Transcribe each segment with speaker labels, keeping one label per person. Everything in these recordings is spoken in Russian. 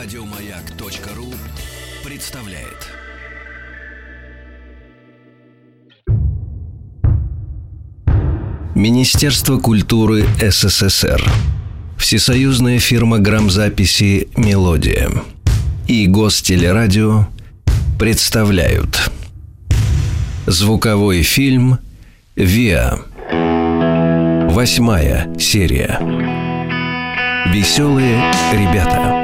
Speaker 1: Радиомаяк.ру представляет. Министерство культуры СССР. Всесоюзная фирма грамзаписи «Мелодия» и Гостелерадио представляют Звуковой фильм «Виа» Восьмая серия Веселые ребята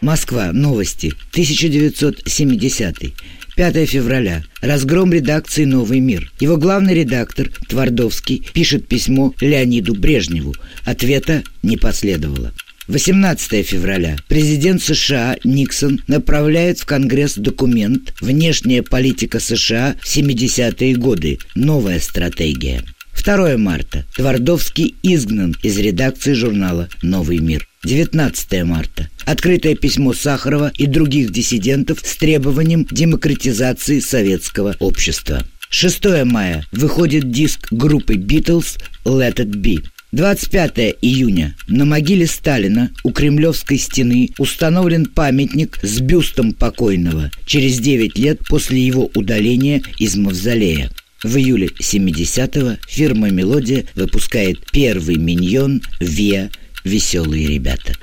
Speaker 2: Москва. Новости. 1970. 5 февраля. Разгром редакции «Новый мир». Его главный редактор, Твардовский, пишет письмо Леониду Брежневу. Ответа не последовало. 18 февраля. Президент США Никсон направляет в Конгресс документ «Внешняя политика США в 70-е годы. Новая стратегия». 2 марта. Твардовский изгнан из редакции журнала «Новый мир». 19 марта. Открытое письмо Сахарова и других диссидентов с требованием демократизации советского общества. 6 мая. Выходит диск группы «Битлз» «Let It Be». 25 июня на могиле Сталина у Кремлевской стены установлен памятник с бюстом покойного через 9 лет после его удаления из мавзолея. В июле 70-го фирма «Мелодия» выпускает первый миньон «Виа. Веселые ребята».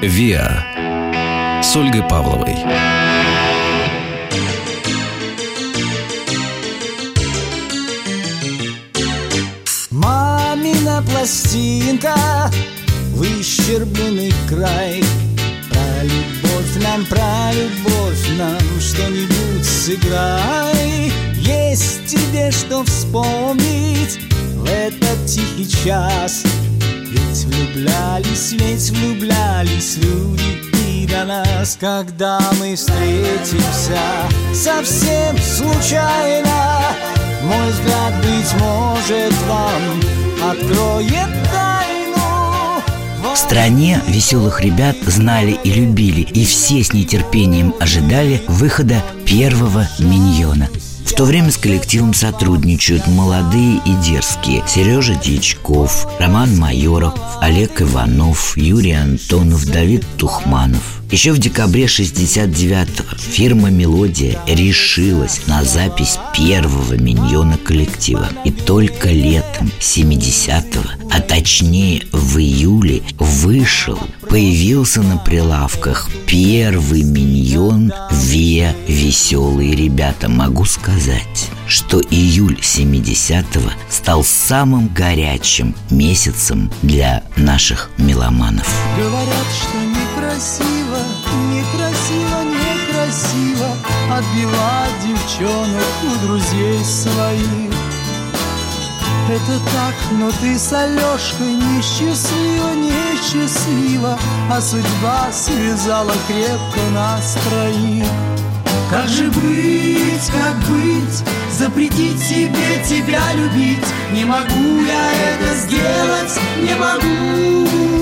Speaker 1: «Виа» с Ольгой Павловой.
Speaker 3: Мамина пластинка, выщербленный край Про нам, про любовь нам что-нибудь сыграй. Есть тебе что вспомнить в этот тихий час? Ведь влюблялись, ведь влюблялись люди и до нас Когда мы встретимся. Совсем случайно Мой взгляд, быть может, вам откроет
Speaker 2: В стране веселых ребят знали и любили, и все с нетерпением ожидали выхода первого миньона. В то время с коллективом сотрудничают молодые и дерзкие Сережа Дьячков, Роман Майоров, Олег Иванов, Юрий Антонов, Давид Тухманов. Еще в декабре 69-го фирма «Мелодия» решилась на запись первого миньона коллектива. И только летом 70-го, а точнее в июле, вышел, появился на прилавках первый миньон «Виа Веселые ребята». Могу сказать, что июль 70-го стал самым горячим месяцем для наших меломанов.
Speaker 3: Говорят, что некрасиво, некрасиво Отбивать девчонок у друзей своих. Это так, но ты с Алешкой несчастлива, несчастлива А судьба связала крепко нас троих. Как же быть, как быть, запретить себе тебя любить? Не могу я это сделать, не могу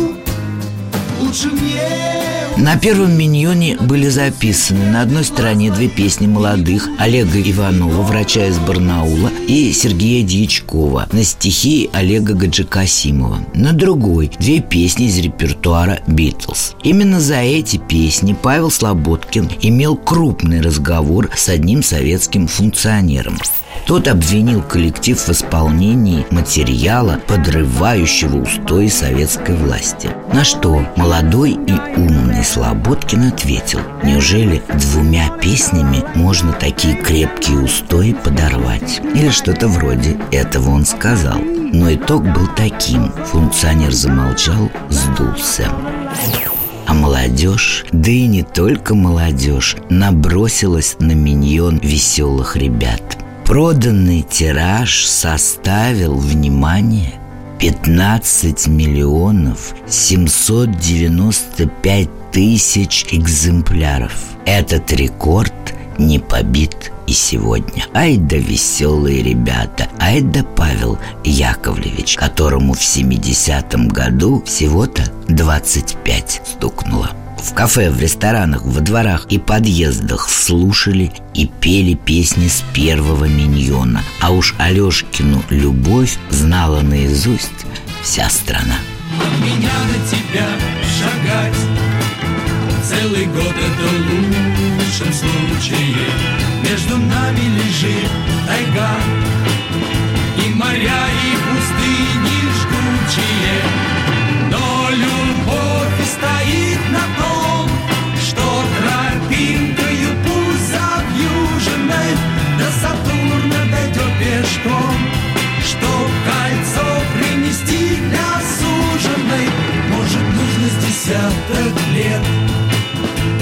Speaker 2: На первом миньоне были записаны на одной стороне две песни молодых Олега Иванова, врача из Барнаула, и Сергея Дьячкова на стихи Олега Гаджикасимова. На другой две песни из репертуара «Битлз». Именно за эти песни Павел Слободкин имел крупный разговор с одним советским функционером. Тот обвинил коллектив в исполнении материала, подрывающего устои советской власти. На что молодой и умный Слободкин ответил, неужели двумя песнями можно такие крепкие устои подорвать? Или что-то вроде этого он сказал. Но итог был таким. Функционер замолчал, сдулся. А молодежь, да и не только молодежь, набросилась на миньон веселых ребят. Проданный тираж составил, внимание, 15 миллионов 795 тысяч экземпляров. Этот рекорд не побит и сегодня. Ай да веселые ребята, ай да Павел Яковлевич, которому в 70-м году всего-то 25 стукнуло. В кафе, в ресторанах, во дворах и подъездах слушали и пели песни с первого миньона. А уж Алешкину любовь знала наизусть вся страна.
Speaker 4: От меня до тебя шагать Целый год это в лучшем случае Между нами лежит тайга И моря, и пустыни десяток лет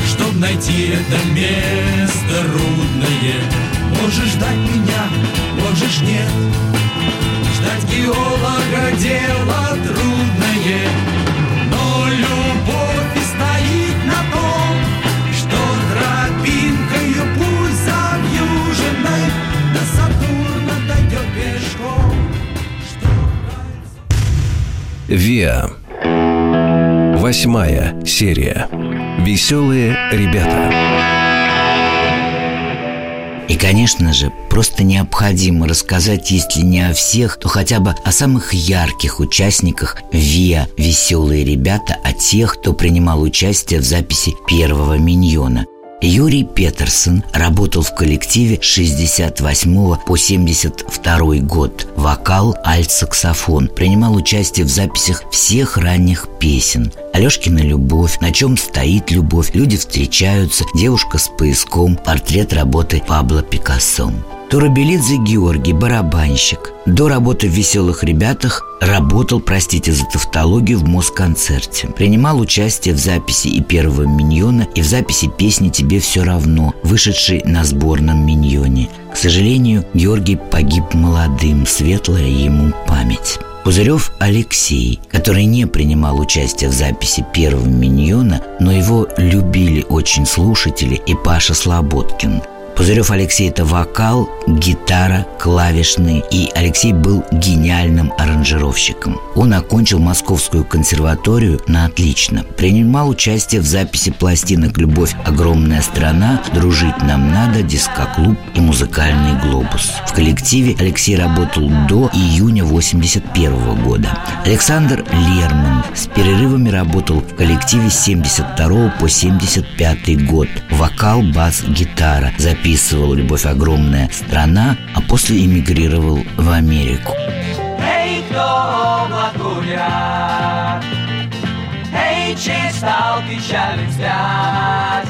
Speaker 4: Чтоб найти это место рудное. Можешь ждать меня, можешь нет. Ждать геолога дело трудное. Но любовь и стоит на том Что тропинкою пусть завьюженной До Сатурна дойдет пешком.
Speaker 1: ВИА. Восьмая серия. Веселые ребята.
Speaker 2: И, конечно же, просто необходимо рассказать, если не о всех, то хотя бы о самых ярких участниках ВИА «Веселые ребята», о тех, кто принимал участие в записи первого «Миньона». Юрий Петерсон работал в коллективе с 68 по 72 год. Вокал, альт-саксофон. Принимал участие в записях всех ранних песен. Алешкина любовь, на чем стоит любовь, люди встречаются, девушка с поиском, портрет работы Пабло Пикассо. Турабелидзе Георгий, барабанщик. До работы в «Веселых ребятах» работал, простите за тавтологию, в Москонцерте. Принимал участие в записи и первого «Миньона», и в записи песни «Тебе все равно», вышедшей на сборном «Миньоне». К сожалению, Георгий погиб молодым, светлая ему память. Пузырев Алексей, который не принимал участие в записи первого «Миньона», но его любили очень слушатели и Паша Слободкин – Пузырев Алексей – это вокал, гитара, клавишный, и Алексей был гениальным аранжировщиком. Он окончил Московскую консерваторию на отлично. Принимал участие в записи пластинок «Любовь. Огромная страна», «Дружить нам надо», «Дискоклуб» и «Музыкальный глобус». В коллективе Алексей работал до июня 81 года. Александр Лерман с перерывами работал в коллективе с 72 по 75 год. Вокал, бас, гитара. Записывал «Любовь. Огромная страна», а после эмигрировал в Америку.
Speaker 5: Эй, кто гулять? Эй, чей стал печальный взгляд?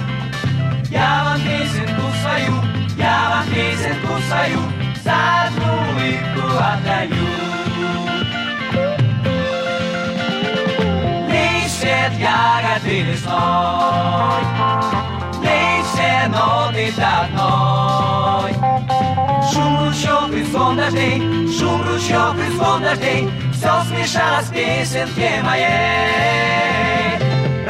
Speaker 5: Я вам песенку свою, я вам песенку свою За одну улыбку отдаю свет ягоды лесной до одной Шум ручьев и звон дождей, шум ручьев и звон дождей Все смешалось в песенке моей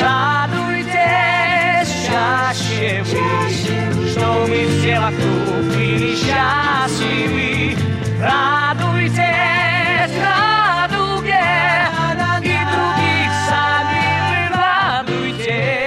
Speaker 5: Радуйтесь чаще вы, что мы все вокруг были счастливы Радуйтесь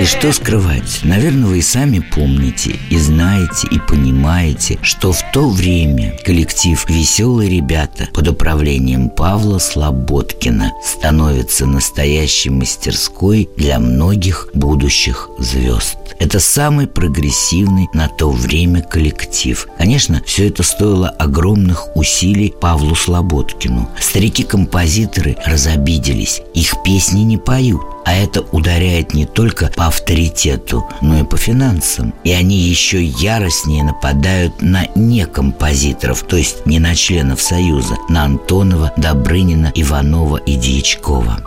Speaker 2: что скрывать? Наверное, вы и сами помните, и знаете, и понимаете, что в то время коллектив «Веселые ребята» под управлением Павла Слободкина становится настоящей мастерской для многих будущих звезд. Это самый прогрессивный на то время коллектив. Конечно, все это стоило огромных усилий Павлу Слободкину. Старики-композиторы разобиделись, их песни не поют. А это ударяет не только по авторитету, но и по финансам. И они еще яростнее нападают на некомпозиторов, то есть не на членов Союза, на Антонова, Добрынина, Иванова и Дьячкова.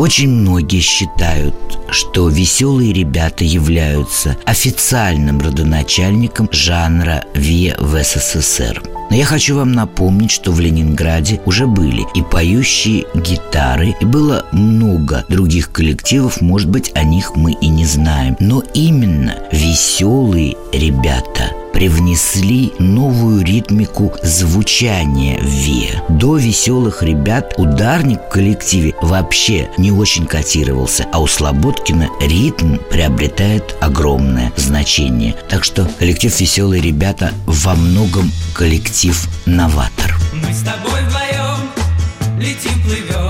Speaker 2: Очень многие считают, что веселые ребята являются официальным родоначальником жанра ВИА в СССР. Но я хочу вам напомнить, что в Ленинграде уже были и поющие гитары, и было много других коллективов, может быть, о них мы и не знаем. Но именно веселые ребята привнесли новую ритмику звучания в ВИА. До «Веселых ребят» ударник в коллективе вообще не очень котировался, а у Слободкина ритм приобретает огромное значение. Так что коллектив «Веселые ребята» во многом коллектив-новатор.
Speaker 5: Мы с тобой вдвоем летим, плывем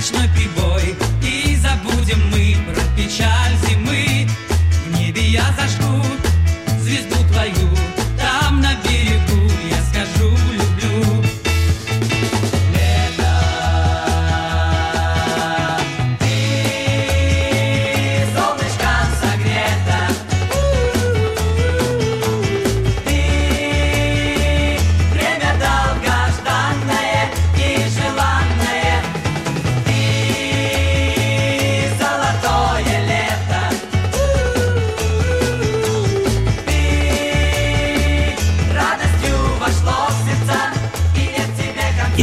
Speaker 5: ночной прибой,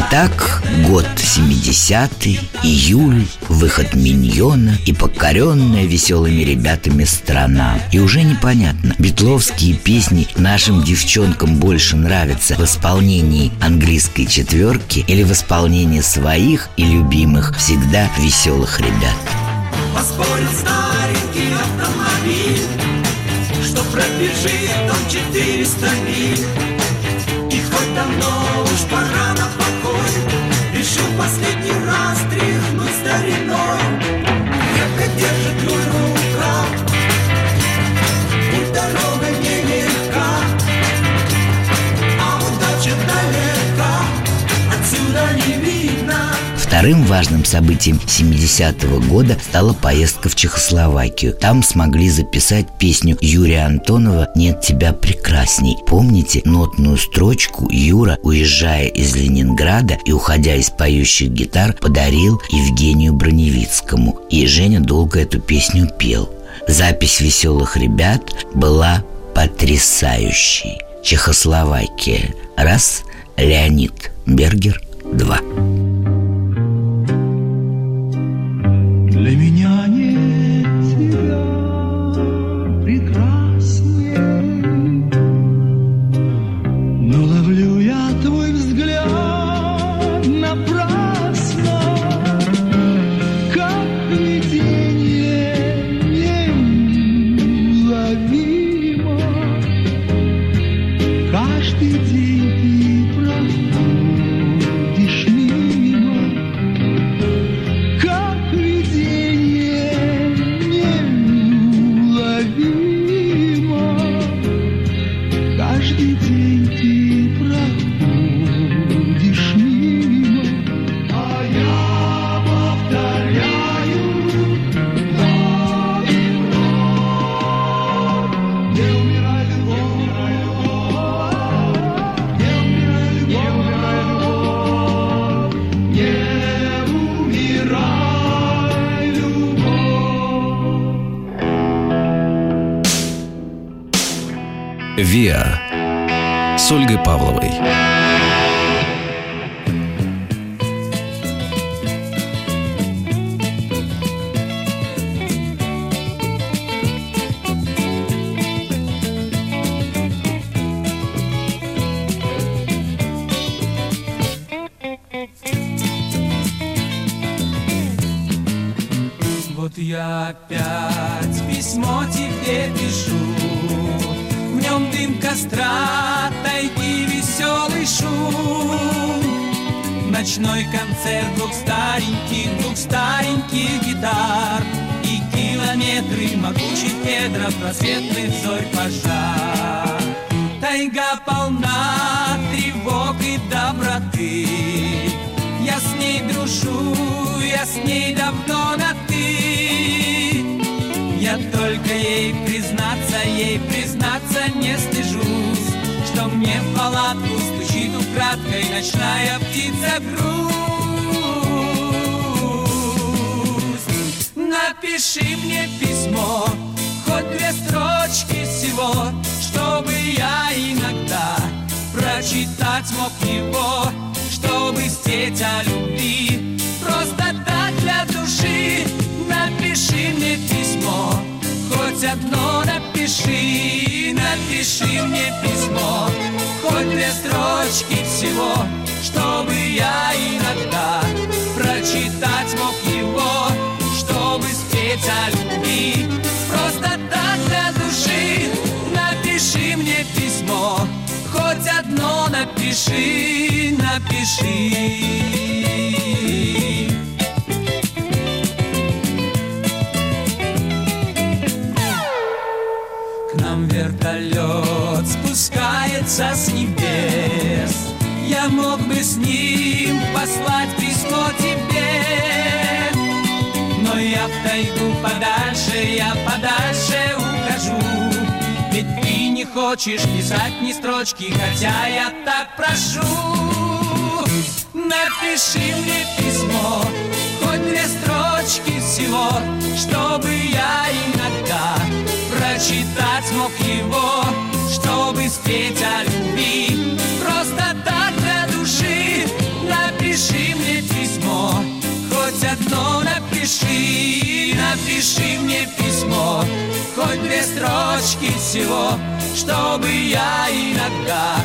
Speaker 2: Итак, год 70-й, июль, выход миньона и покоренная веселыми ребятами страна. И уже непонятно, битловские песни нашим девчонкам больше нравятся в исполнении английской четверки или в исполнении своих и любимых всегда веселых ребят.
Speaker 4: Поспорил старенький автомобиль Что пробежит он 400 миль
Speaker 2: Вторым важным событием 70-го года стала поездка в Чехословакию. Там смогли записать песню Юрия Антонова «Нет тебя прекрасней». Помните нотную строчку Юра, уезжая из Ленинграда и уходя из поющих гитар, подарил Евгению Броневицкому. И Женя долго эту песню пел. Запись «Веселых ребят» была потрясающей. Чехословакия. Раз. Леонид Бергер. Два.
Speaker 3: Для меня
Speaker 1: с Ольгой Павловой.
Speaker 5: Кедров, просветных зорь пожар Тайга полна тревог и доброты. Я с ней дружу, я с ней давно на ты Я только ей признаться, ей признаться не стыжусь Что мне в палатку стучит украдкой ночная птица грусть. Напиши мне чтобы спеть о любви. Просто так для души напиши мне письмо, хоть одно напиши, напиши мне письмо, хоть две строчки всего, чтобы я иногда прочитать мог его, чтобы спеть о любви. Просто так для напиши, напиши. К нам вертолет спускается с небес Я мог бы с ним послать письмо тебе Но я в тайгу подальше, я подальше не хочешь писать ни строчки, хотя я так прошу. Напиши мне письмо, хоть две строчки всего Чтобы я иногда прочитать мог его Чтобы спеть о любви. Просто так Хоть одно напиши Напиши мне письмо Хоть две строчки всего Чтобы я иногда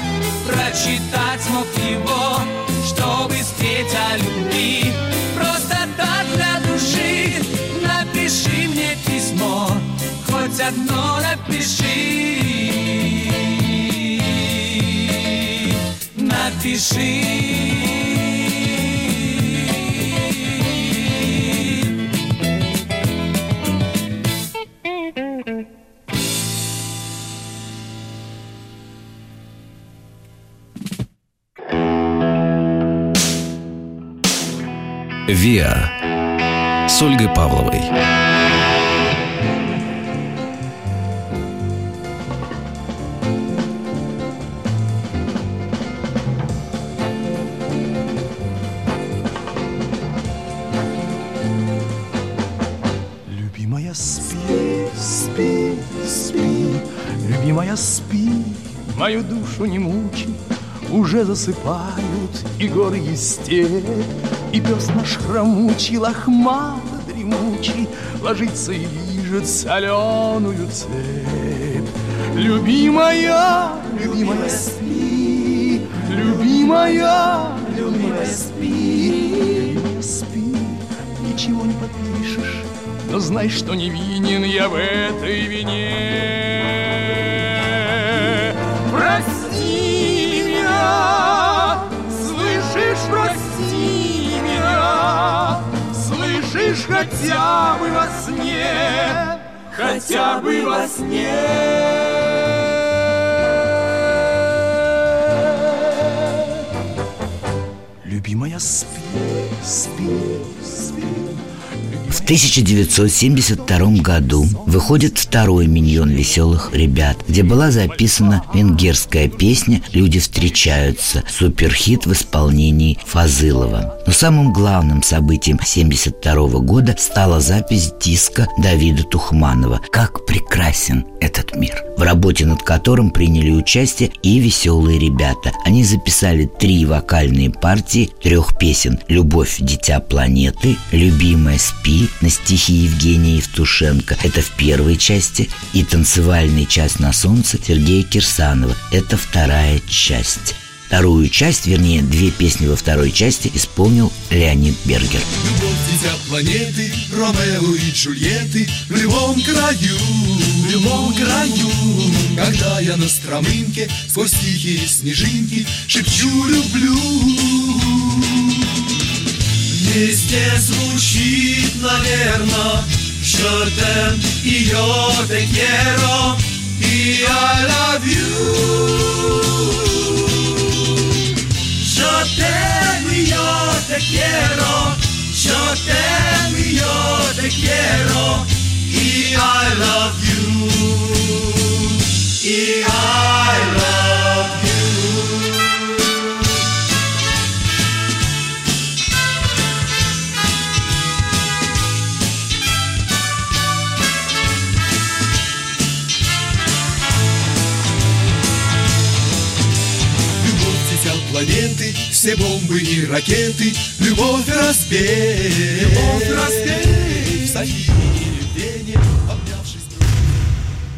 Speaker 5: Прочитать мог его Чтобы спеть о любви. Просто так для души Напиши мне письмо Хоть одно напиши. Напиши
Speaker 1: «Виа» с Ольгой Павловой.
Speaker 6: Любимая, спи, спи, спи, любимая, спи, мою душу не мучи, уже засыпают и горы и степь, и пес наш хромучий, лохмато дремучий, ложится и лижет соленую цепь. Любимая, любимая, спи, любимая, любимая, спи, спи, ничего не подпишешь, но знай, что не винен я в этой вине. Прости меня, слышишь хотя бы во сне, хотя бы во сне. Любимая, спи, спи, спи.
Speaker 2: В 1972 году выходит второй миньон веселых ребят, где была записана венгерская песня «Люди встречаются», суперхит в исполнении Фазылова. Но самым главным событием 1972 года стала запись диска Давида Тухманова «Как прекрасен этот мир», в работе над которым приняли участие и веселые ребята. Они записали три вокальные партии трех песен «Любовь, дитя планеты», «Любимая, спи» на стихи Евгения Евтушенко. Это в первой части. И танцевальный час на солнце Сергея Кирсанова. Это вторая часть. Вторую часть, вернее, две песни во второй части исполнил Леонид Бергер.
Speaker 4: Любовь дитя планеты, Ромео и Джульетты В любом краю, в любом краю Когда я на стромынке Сквозь тихие снежинки Шепчу люблю Вместе звучит, наверно Шотен и yo te quiero И I love you Yo te yo te quiero, yo te yo te quiero, y I love you, y I love
Speaker 6: Планеты, все бомбы и ракеты Любовь разбей, любовь разбей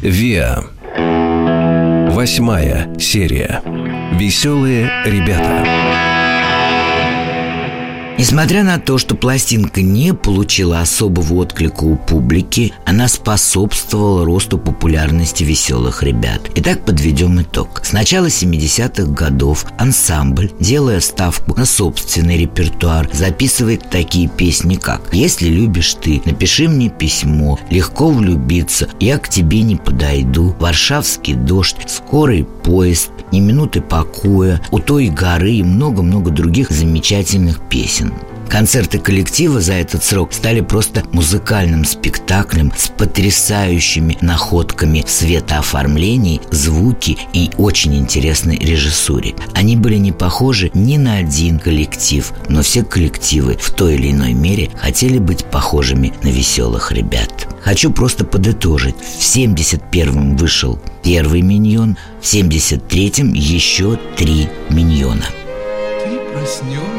Speaker 6: В
Speaker 1: ВИА. Восьмая серия. Веселые ребята.
Speaker 2: Несмотря на то, что пластинка не получила особого отклика у публики, она способствовала росту популярности веселых ребят. Итак, подведем итог. С начала 70-х годов ансамбль, делая ставку на собственный репертуар, записывает такие песни, как «Если любишь ты, напиши мне письмо», «Легко влюбиться», «Я к тебе не подойду», «Варшавский дождь», «Скорый поезд», «Ни минуты покоя», «У той горы» и много-много других замечательных песен. Концерты коллектива за этот срок стали просто музыкальным спектаклем с потрясающими находками в светооформлении, звуки и очень интересной режиссуре. Они были не похожи ни на один коллектив, но все коллективы в той или иной мере хотели быть похожими на веселых ребят. Хочу просто подытожить. В 71-м вышел первый миньон, в 73-м еще три миньона.
Speaker 6: Ты проснешься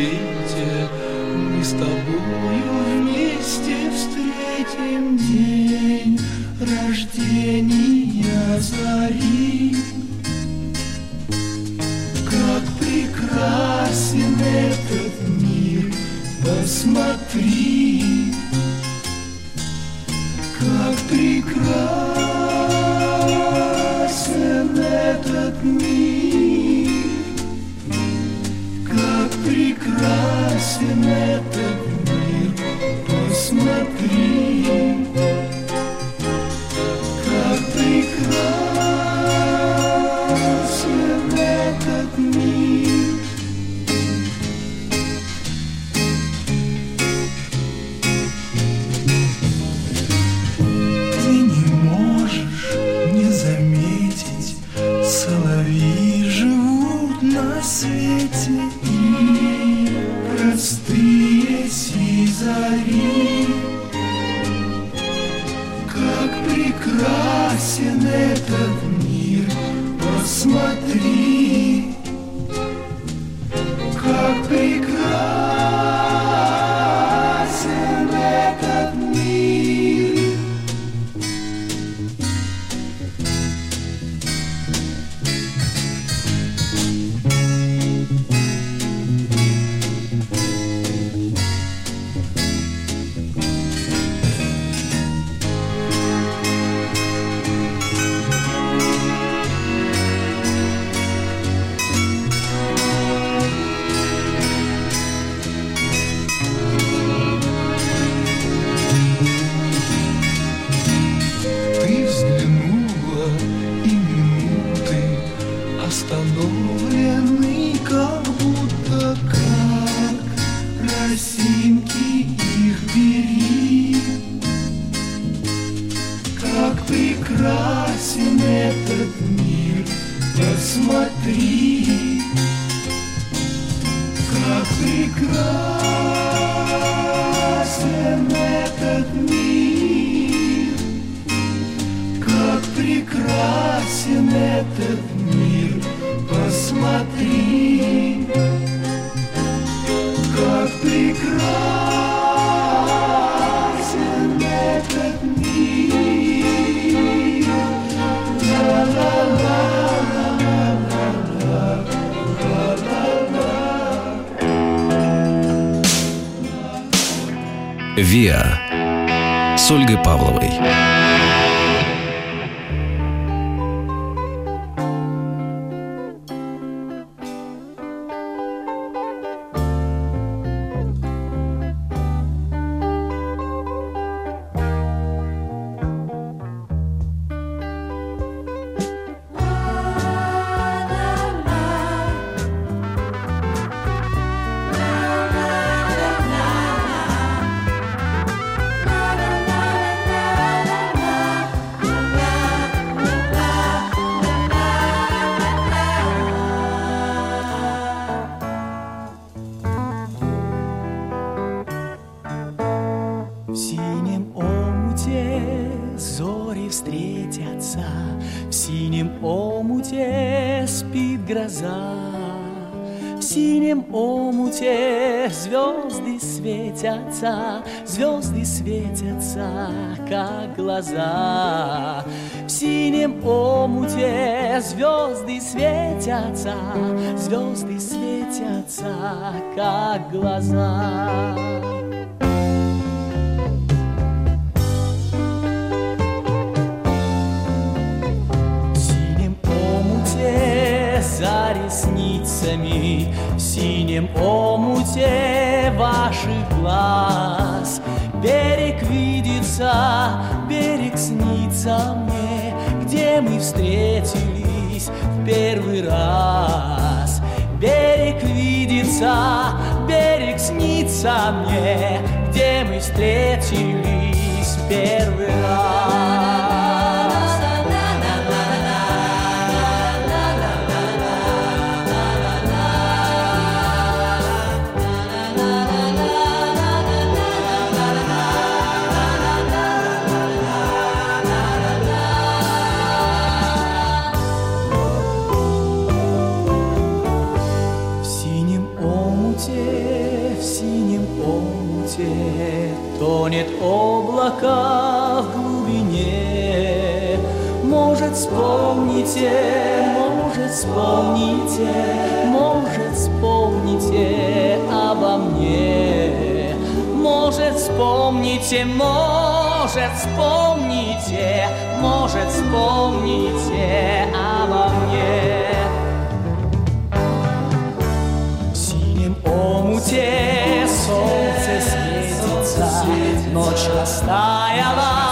Speaker 6: на рассвете Мы с тобою вместе встретим день рождения зари. Как прекрасен этот мир, посмотри. Как прекрасен этот мир прекрасен этот мир, посмотри, остановлены, как будто как росинки их бери. Как прекрасен этот мир, посмотри,
Speaker 1: Ольгой Павловой.
Speaker 7: В синем омуте зори встретятся, В синем омуте спит гроза. В синем омуте звезды светятся, звезды светятся, как глаза. В синем омуте звезды светятся, звезды светятся, как глаза. За ресницами, в синем омуте ваших глаз. Берег видится, берег снится мне, где мы встретились в первый раз. Берег видится, берег снится мне, где мы встретились в первый раз. Облако в глубине. Может, вспомните, может, вспомните Может, вспомните обо мне. Может, вспомните, может, вспомните Может, вспомните обо мне. В синем омуте
Speaker 1: stajala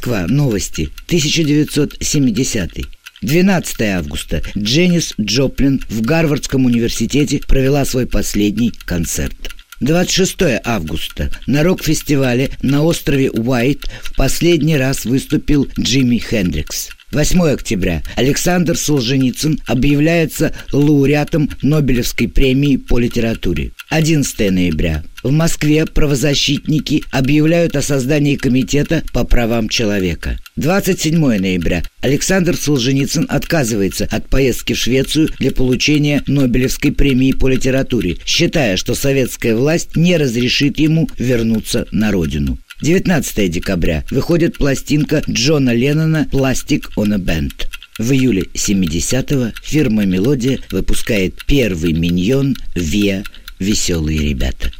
Speaker 2: Москва. Новости. 1970. 12 августа. Дженнис Джоплин в Гарвардском университете провела свой последний концерт. 26 августа. На рок-фестивале на острове Уайт в последний раз выступил Джимми Хендрикс. 8 октября. Александр Солженицын объявляется лауреатом Нобелевской премии по литературе. 11 ноября. В Москве правозащитники объявляют о создании комитета по правам человека. 27 ноября. Александр Солженицын отказывается от поездки в Швецию для получения Нобелевской премии по литературе, считая, что советская власть не разрешит ему вернуться на родину. 19 декабря выходит пластинка Джона Леннона «Plastic on a Band». В июле 70-го фирма «Мелодия» выпускает первый миньон «Виа. Веселые ребята».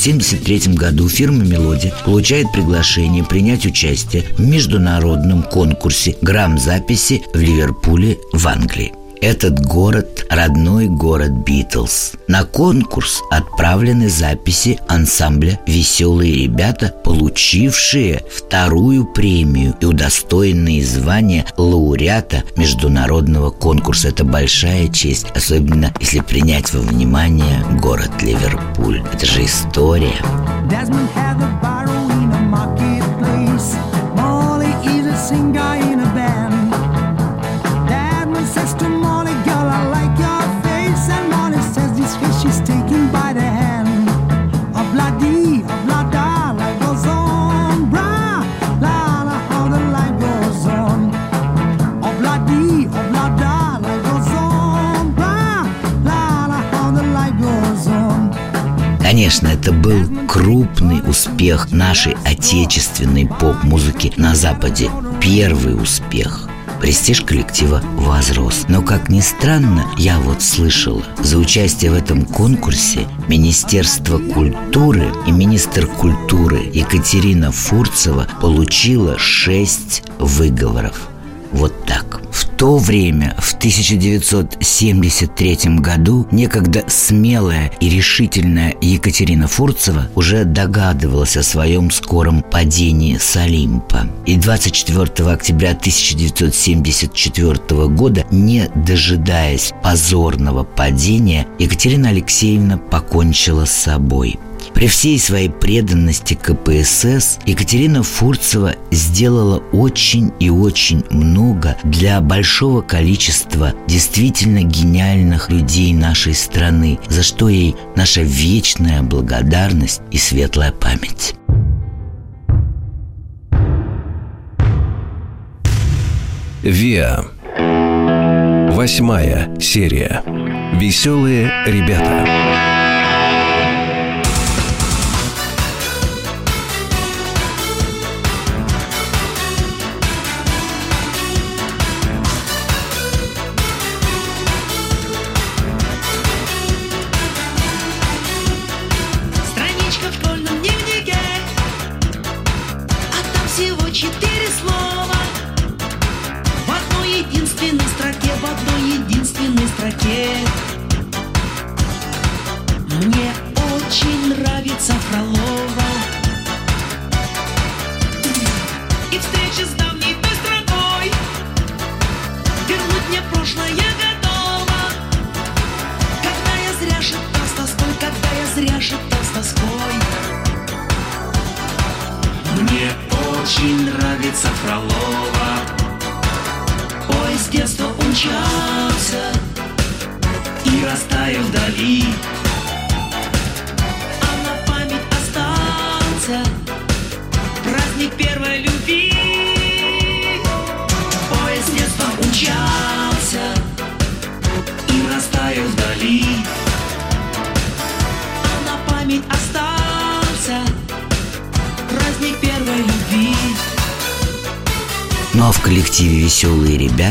Speaker 2: 1973 году фирма «Мелодия» получает приглашение принять участие в международном конкурсе грамм-записи в Ливерпуле в Англии. Этот город – родной город Битлз. На конкурс отправлены записи ансамбля «Веселые ребята», получившие вторую премию и удостоенные звания лауреата международного конкурса. Это большая честь, особенно если принять во внимание город Ливерпуль. Это же история. Конечно, это был крупный успех нашей отечественной поп-музыки на Западе. Первый успех. Престиж коллектива возрос. Но, как ни странно, я вот слышала, за участие в этом конкурсе Министерство культуры и министр культуры Екатерина Фурцева получила шесть выговоров. Вот так. То время, в 1973 году, некогда смелая и решительная Екатерина Фурцева уже догадывалась о своем скором падении с Олимпа. И 24 октября 1974 года, не дожидаясь позорного падения, Екатерина Алексеевна покончила с собой. При всей своей преданности КПСС Екатерина Фурцева сделала очень и очень много для большого количества действительно гениальных людей нашей страны, за что ей наша вечная благодарность и светлая память.
Speaker 8: ВИА. Восьмая серия. Веселые ребята.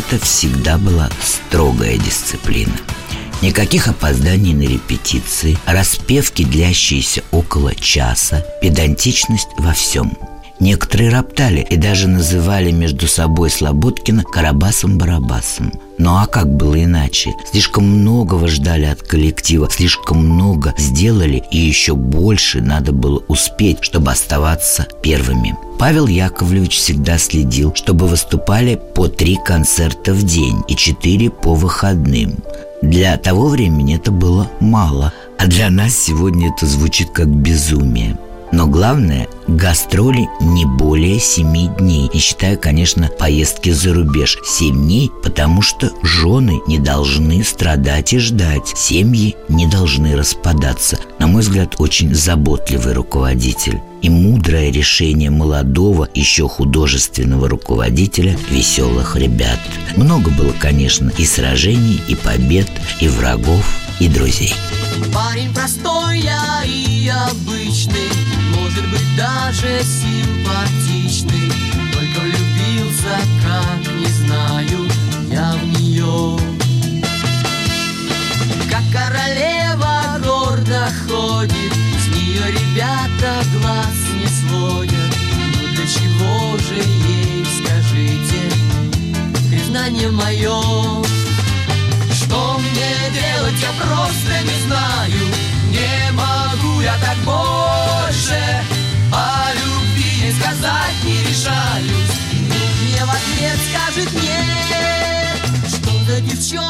Speaker 2: «Веселые ребята» всегда была строгая дисциплина. Никаких опозданий на репетиции, распевки, длящиеся около часа, педантичность во всем. Некоторые роптали и даже называли между собой Слободкина Карабасом-Барабасом. Ну а как было иначе? Слишком многого ждали от коллектива, слишком много сделали, и еще больше надо было успеть, чтобы оставаться первыми. Павел Яковлевич всегда следил, чтобы выступали по три концерта в день и четыре по выходным. Для того времени это было мало, а для нас сегодня это звучит как безумие. Но главное, гастроли не более семи дней. И считаю, конечно, поездки за рубеж. Семь дней, потому что жены не должны страдать и ждать. Семьи не должны распадаться. На мой взгляд, очень заботливый руководитель. И мудрое решение молодого, еще художественного руководителя веселых ребят. Много было, конечно, и сражений, и побед, и врагов, и друзей.
Speaker 9: Парень простой я и обычный. Может быть даже симпатичный. Только влюбился, как не знаю я в нее Как королева гордо ходит С сводят. Но для чего же ей, скажите Признание мое мне делать, я просто не знаю. Не могу я так больше О любви не сказать не решаюсь. Мне в ответ скажет нет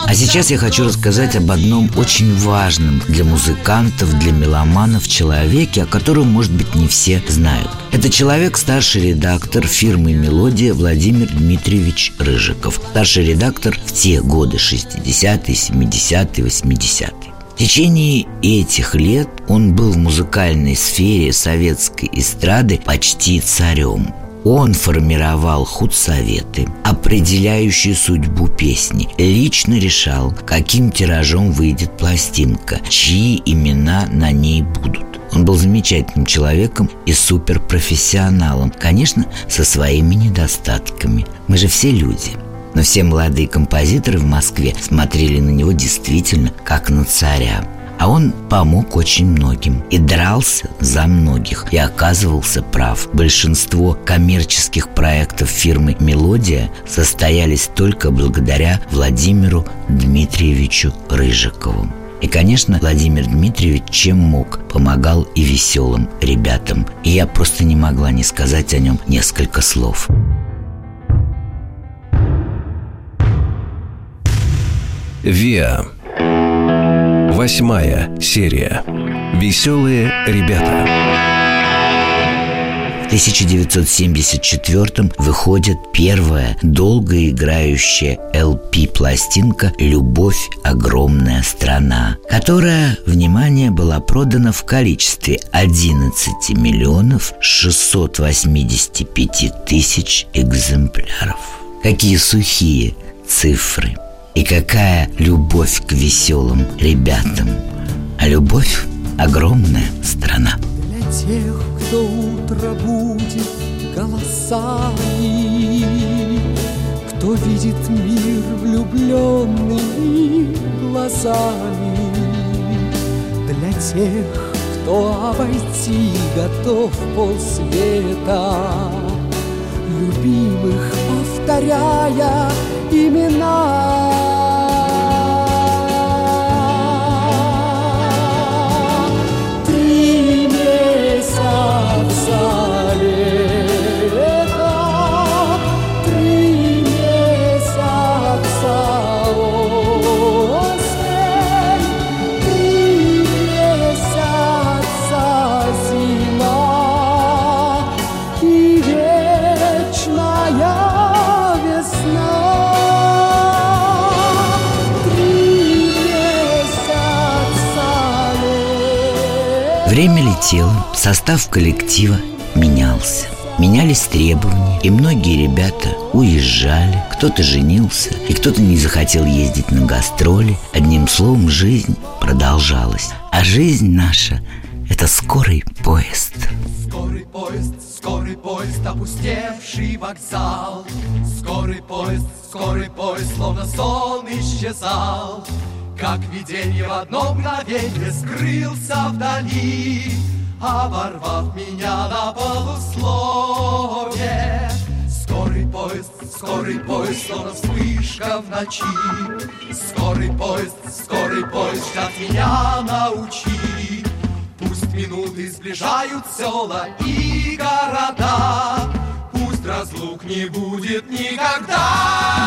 Speaker 2: А сейчас я хочу рассказать об одном очень важном для музыкантов, для меломанов человеке, о котором, может быть, не все знают. Это человек, старший редактор фирмы «Мелодия» Владимир Дмитриевич Рыжиков. Старший редактор в те годы, 60-е, 70-е, 80-е. В течение этих лет он был в музыкальной сфере советской эстрады почти царем. Он формировал худсоветы, определяющие судьбу песни, лично решал, каким тиражом выйдет пластинка, чьи имена на ней будут. Он был замечательным человеком и суперпрофессионалом, конечно, со своими недостатками. Мы же все люди. Но все молодые композиторы в Москве смотрели на него действительно как на царя. А он помог очень многим и дрался за многих и оказывался прав. Большинство коммерческих проектов фирмы «Мелодия» состоялись только благодаря Владимиру Дмитриевичу Рыжикову. И, конечно, Владимир Дмитриевич чем мог, помогал и веселым ребятам. И я просто не могла не сказать о нем несколько слов.
Speaker 1: ВИА. Восьмая серия. Веселые ребята.
Speaker 2: В 1974 выходит первая долгоиграющая LP-пластинка «Любовь – огромная страна», которая, внимание, была продана в количестве 11 миллионов 685 тысяч экземпляров. Какие сухие цифры! И какая любовь к веселым ребятам! А любовь – огромная страна.
Speaker 10: Для тех, кто утро будет голосами, Кто видит мир влюбленными глазами, Для тех, кто обойти готов полсвета, Любимых повторяя имена.
Speaker 2: Время летело, состав коллектива менялся. Менялись требования, и многие ребята уезжали, кто-то женился, и кто-то не захотел ездить на гастроли. Одним словом, жизнь продолжалась. А жизнь наша – это скорый поезд.
Speaker 4: Скорый поезд, скорый поезд, опустевший вокзал Скорый поезд, скорый поезд, словно сон исчезал Как видение в одно мгновенье скрылся вдали Оборвав меня на полуслове. Скорый поезд, скорый поезд, словно вспышка в ночи. Скорый поезд, скорый поезд, ждать меня научи Пусть минуты сближают села и города. Пусть разлук не будет никогда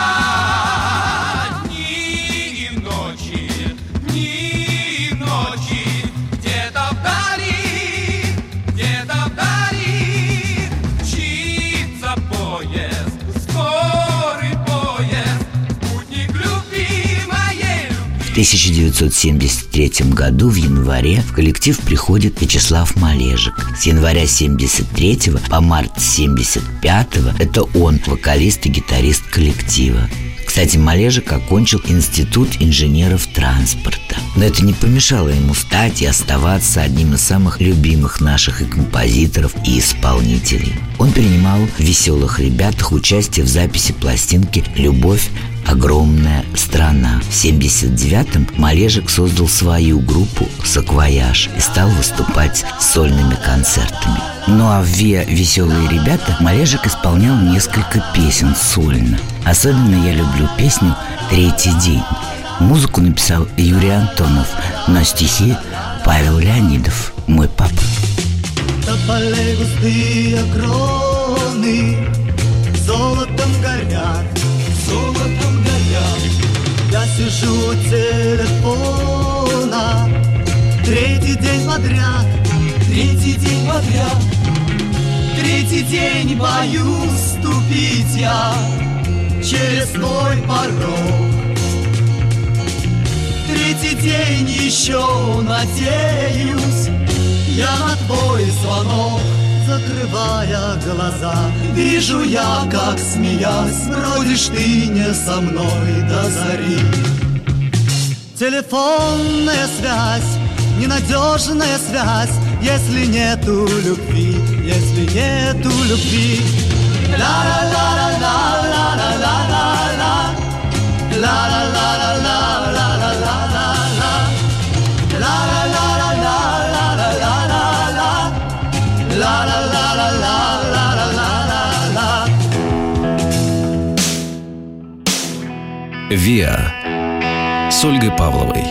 Speaker 2: 1973 году в январе в коллектив приходит Вячеслав Малежик. С января 73 по март 75 это он, вокалист и гитарист коллектива. Кстати, Малежик окончил Институт инженеров транспорта. Но это не помешало ему стать и оставаться одним из самых любимых наших и композиторов, и исполнителей. Он принимал в «Веселых ребятах» участие в записи пластинки «Любовь огромная страна. В 79-м Малежик создал свою группу «Саквояж» и стал выступать с сольными концертами. Ну а в «Виа веселые ребята» Малежик исполнял несколько песен сольно. Особенно я люблю песню «Третий день». Музыку написал Юрий Антонов, но стихи Павел Леонидов, мой папа.
Speaker 11: Тополей густые кроны сижу у телефона Третий день подряд, третий день подряд. Третий день боюсь ступить я Через твой порог. Третий день еще надеюсь Я на твой звонок Закрывая глаза Вижу я, как смеясь Бродишь ты не со мной до зари. Телефонная связь Ненадежная связь Если нету любви Если нету любви. Ла-ла-ла-ла-ла-ла-ла-ла-ла
Speaker 1: «Виа» с Ольгой Павловой.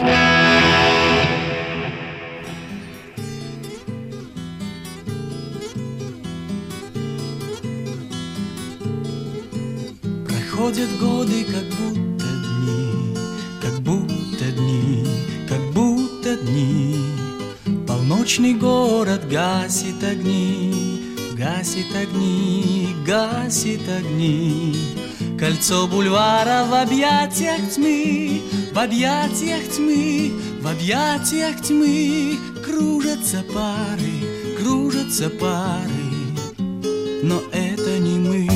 Speaker 7: Проходят годы, как будто дни, как будто дни, как будто дни. Полночный город гасит огни, гасит огни, гасит огни. Кольцо бульвара в объятиях тьмы, в объятиях тьмы, в объятиях тьмы. Кружатся пары, кружатся пары, но это не мы.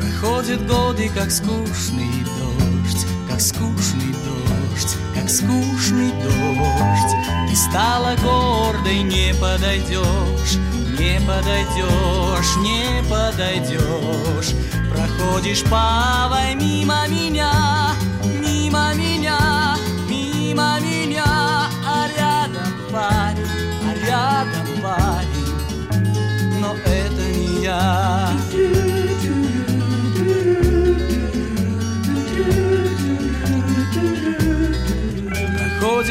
Speaker 7: Проходят годы, как скучный дождь, как скучный дождь, скучный дождь. Ты стала гордой, не подойдешь, не подойдешь, не подойдешь. Проходишь павой мимо меня, мимо меня, мимо меня, а рядом парень, а рядом парень, но это не я.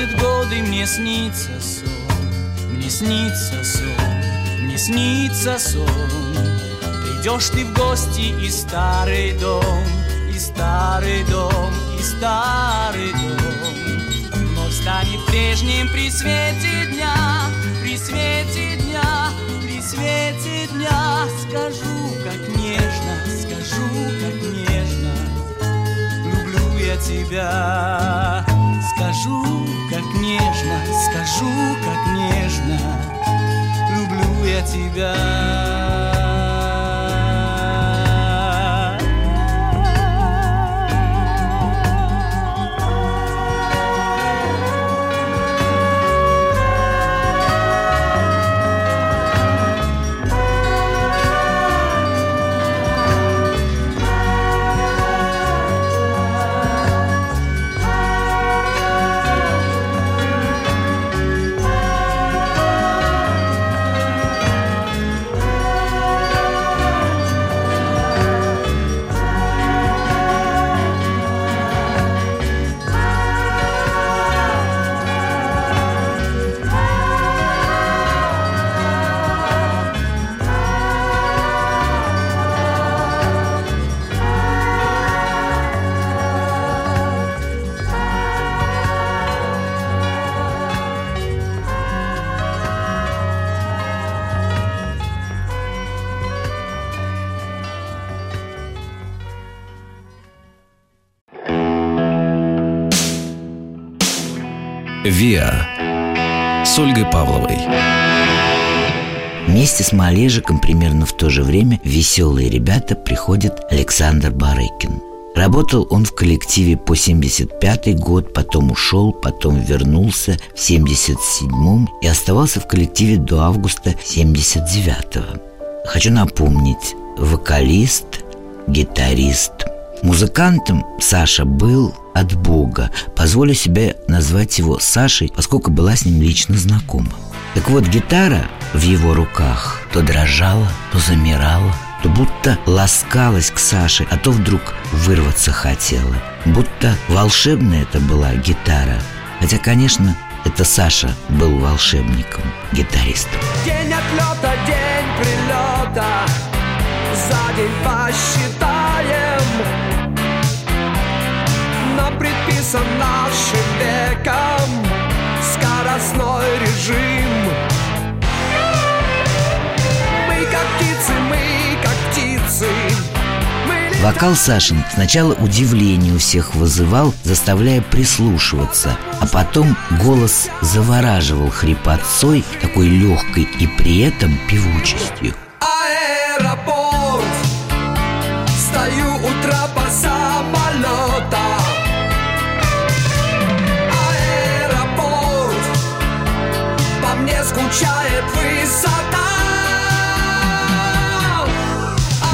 Speaker 7: Проходят годы, мне снится сон, мне снится сон, мне снится сон. Придешь ты в гости и старый дом, и старый дом, и старый дом. Вновь станет прежним при свете дня, при свете дня, при свете дня. Скажу, как нежно, скажу, как нежно, люблю я тебя. Скажу, как нежно, скажу, как нежно, люблю я тебя.
Speaker 1: «Виа» с Ольгой Павловой.
Speaker 2: Вместе с Малежиком примерно в то же время веселые ребята приходит Александр Барыкин. Работал он в коллективе по 75 год, потом ушел, потом вернулся в 77-м и оставался в коллективе до августа 79-го. Хочу напомнить, вокалист, гитарист. Музыкантом Саша был от Бога. Позволю себе назвать его Сашей, поскольку была с ним лично знакома. Так вот, гитара в его руках то дрожала, то замирала, то будто ласкалась к Саше, а то вдруг вырваться хотела. Будто волшебная это была гитара. Хотя, конечно, это Саша был волшебником, гитаристом.
Speaker 12: День отлета, день прилета За день посчитаем предписан нашим веком Скоростной режим. Мы как птицы, мы как птицы.
Speaker 2: Вокал Сашин сначала удивление у всех вызывал, заставляя прислушиваться, а потом голос завораживал хрипотцой, такой легкой и при этом певучестью.
Speaker 12: Аэропорт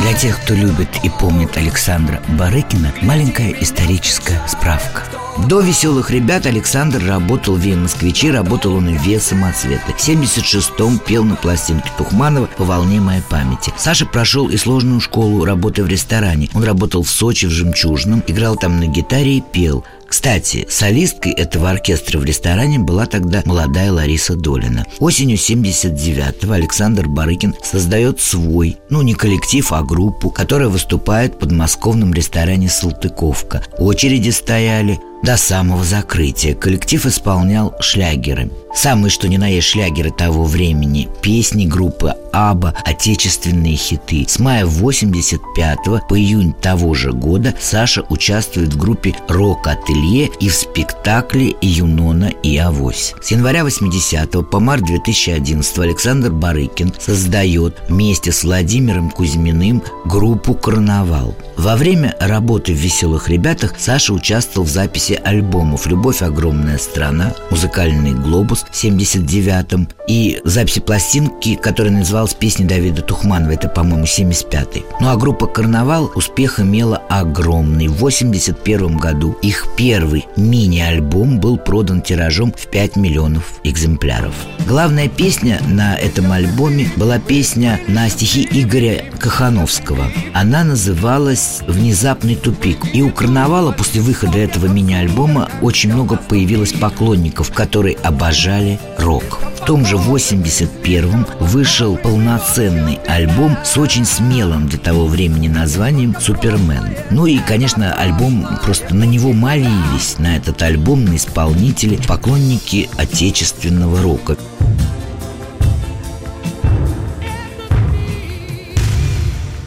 Speaker 2: Для тех, кто любит и помнит Александра Барыкина, маленькая историческая справка. До «Веселых ребят» Александр работал в «Москвичи», работал он и в «Ве самоцветы». В 76-м пел на пластинке Тухманова «По волне моей памяти». Саша прошел и сложную школу работы в ресторане. Он работал в Сочи, в «Жемчужном», играл там на гитаре и пел. Кстати, солисткой этого оркестра в ресторане была тогда молодая Лариса Долина. Осенью 79-го Александр Барыкин создает свой, ну не коллектив, а группу, которая выступает в подмосковном ресторане «Салтыковка». Очереди стояли до самого закрытия. Коллектив исполнял шлягеры. Самые что ни на есть шлягеры того времени. Песни группы «Аба», отечественные хиты. С мая 85 по июнь того же года Саша участвует в группе «Рок-ателье» и в спектакле «Юнона и Авось». С января 80 по март 2011 Александр Барыкин создает вместе с Владимиром Кузьминым группу «Карнавал». Во время работы в «Веселых ребятах» Саша участвовал в записи альбомов «Любовь – огромная страна», «Музыкальный глобус» в 79-м и записи пластинки, которая называлась «Песни Давида Тухманова», это, по-моему, 75-й. Ну а группа «Карнавал» успех имела огромный. В 81 году их первый мини-альбом был продан тиражом в 5 миллионов экземпляров. Главная песня на этом альбоме была песня на стихи Игоря Кахановского. Она называлась «Внезапный тупик». И у «Карнавала» после выхода этого мини-альбома очень много появилось поклонников, которые обожали рок. В том же 81-м вышел полноценный альбом с очень смелым для того времени названием «Супермен». Ну и, конечно, альбом, просто на него молились, на этот альбом, на исполнители, поклонники отечественного рока.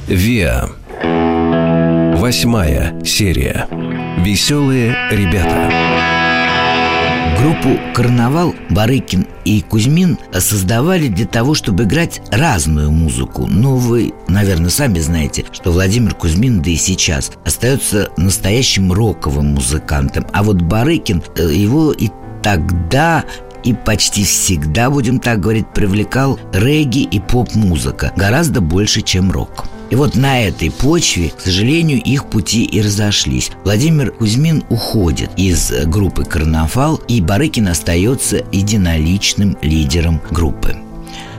Speaker 1: Виа. Восьмая серия. Веселые ребята.
Speaker 2: Группу «Карнавал» Барыкин и Кузьмин создавали для того, чтобы играть разную музыку. Но вы, наверное, сами знаете, что Владимир Кузьмин, да и сейчас, остается настоящим роковым музыкантом. А вот Барыкин, э, его и тогда и почти всегда, будем так говорить, привлекал регги и поп-музыка гораздо больше, чем рок. И вот на этой почве, к сожалению, их пути и разошлись. Владимир Кузьмин уходит из группы «Карнавал», и Барыкин остается единоличным лидером группы.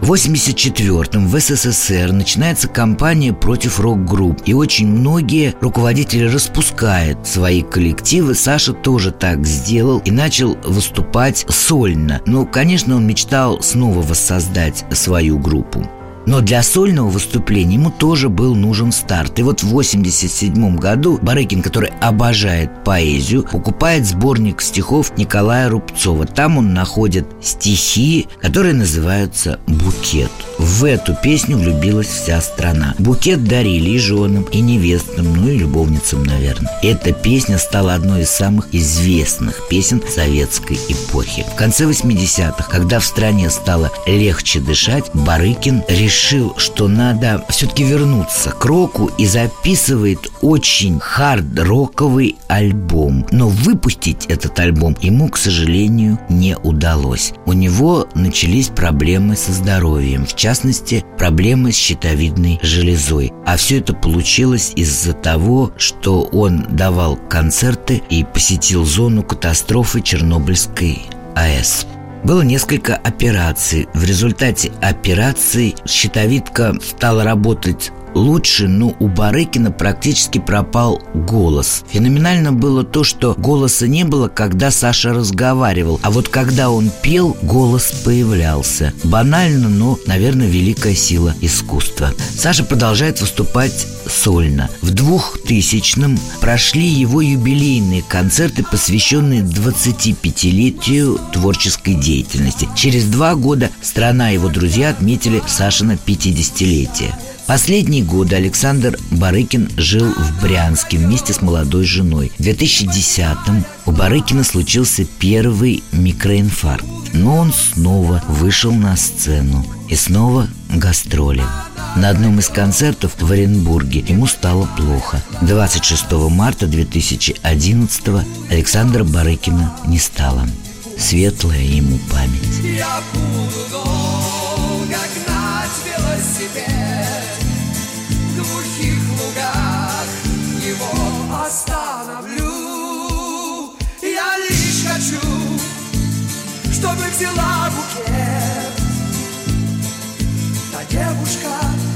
Speaker 2: В 1984-м в СССР начинается кампания против рок-групп, и очень многие руководители распускают свои коллективы. Саша тоже так сделал и начал выступать сольно. Но, конечно, он мечтал снова воссоздать свою группу. Но для сольного выступления ему тоже был нужен старт. И вот в 87 году Барыкин, который обожает поэзию, покупает сборник стихов Николая Рубцова. Там он находит стихи, которые называются «Букет». В эту песню влюбилась вся страна. Букет дарили и женам, и невестам, ну и любовницам, наверное. Эта песня стала одной из самых известных песен советской эпохи. В конце 80-х, когда в стране стало легче дышать, Барыкин решил, что надо все-таки вернуться к року и записывает очень хард-роковый альбом. Но выпустить этот альбом ему, к сожалению, не удалось. У него начались проблемы со здоровьем, в частности, проблемы с щитовидной железой. А все это получилось из-за того, что он давал концерты и посетил зону катастрофы Чернобыльской АЭС. Было несколько операций. В результате операций щитовидка стала работать лучше, но у Барыкина практически пропал голос. Феноменально было то, что голоса не было, когда Саша разговаривал, а вот когда он пел, голос появлялся. Банально, но, наверное, великая сила искусства. Саша продолжает выступать сольно. В 2000-м прошли его юбилейные концерты, посвященные 25-летию творческой деятельности. Через два года страна и его друзья отметили Сашина 50-летие. Последние годы Александр Барыкин жил в Брянске вместе с молодой женой. В 2010-м у Барыкина случился первый микроинфаркт. Но он снова вышел на сцену. И снова гастроли. На одном из концертов в Оренбурге ему стало плохо. 26 марта 2011 Александра Барыкина не стало. Светлая ему память.
Speaker 12: Взяла букет Та девушка,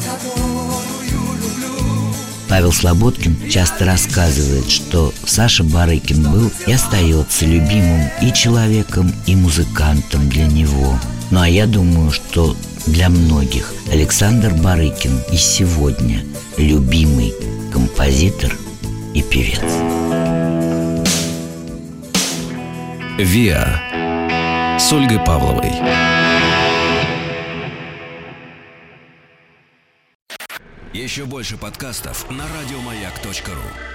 Speaker 12: которую люблю
Speaker 2: Павел Слободкин часто рассказывает, что Саша Барыкин был и остается любимым и человеком, и музыкантом для него. Ну а я думаю, что для многих Александр Барыкин и сегодня любимый композитор и певец.
Speaker 1: «Виа» с Ольгой Павловой. Еще больше подкастов на радиомаяк.ру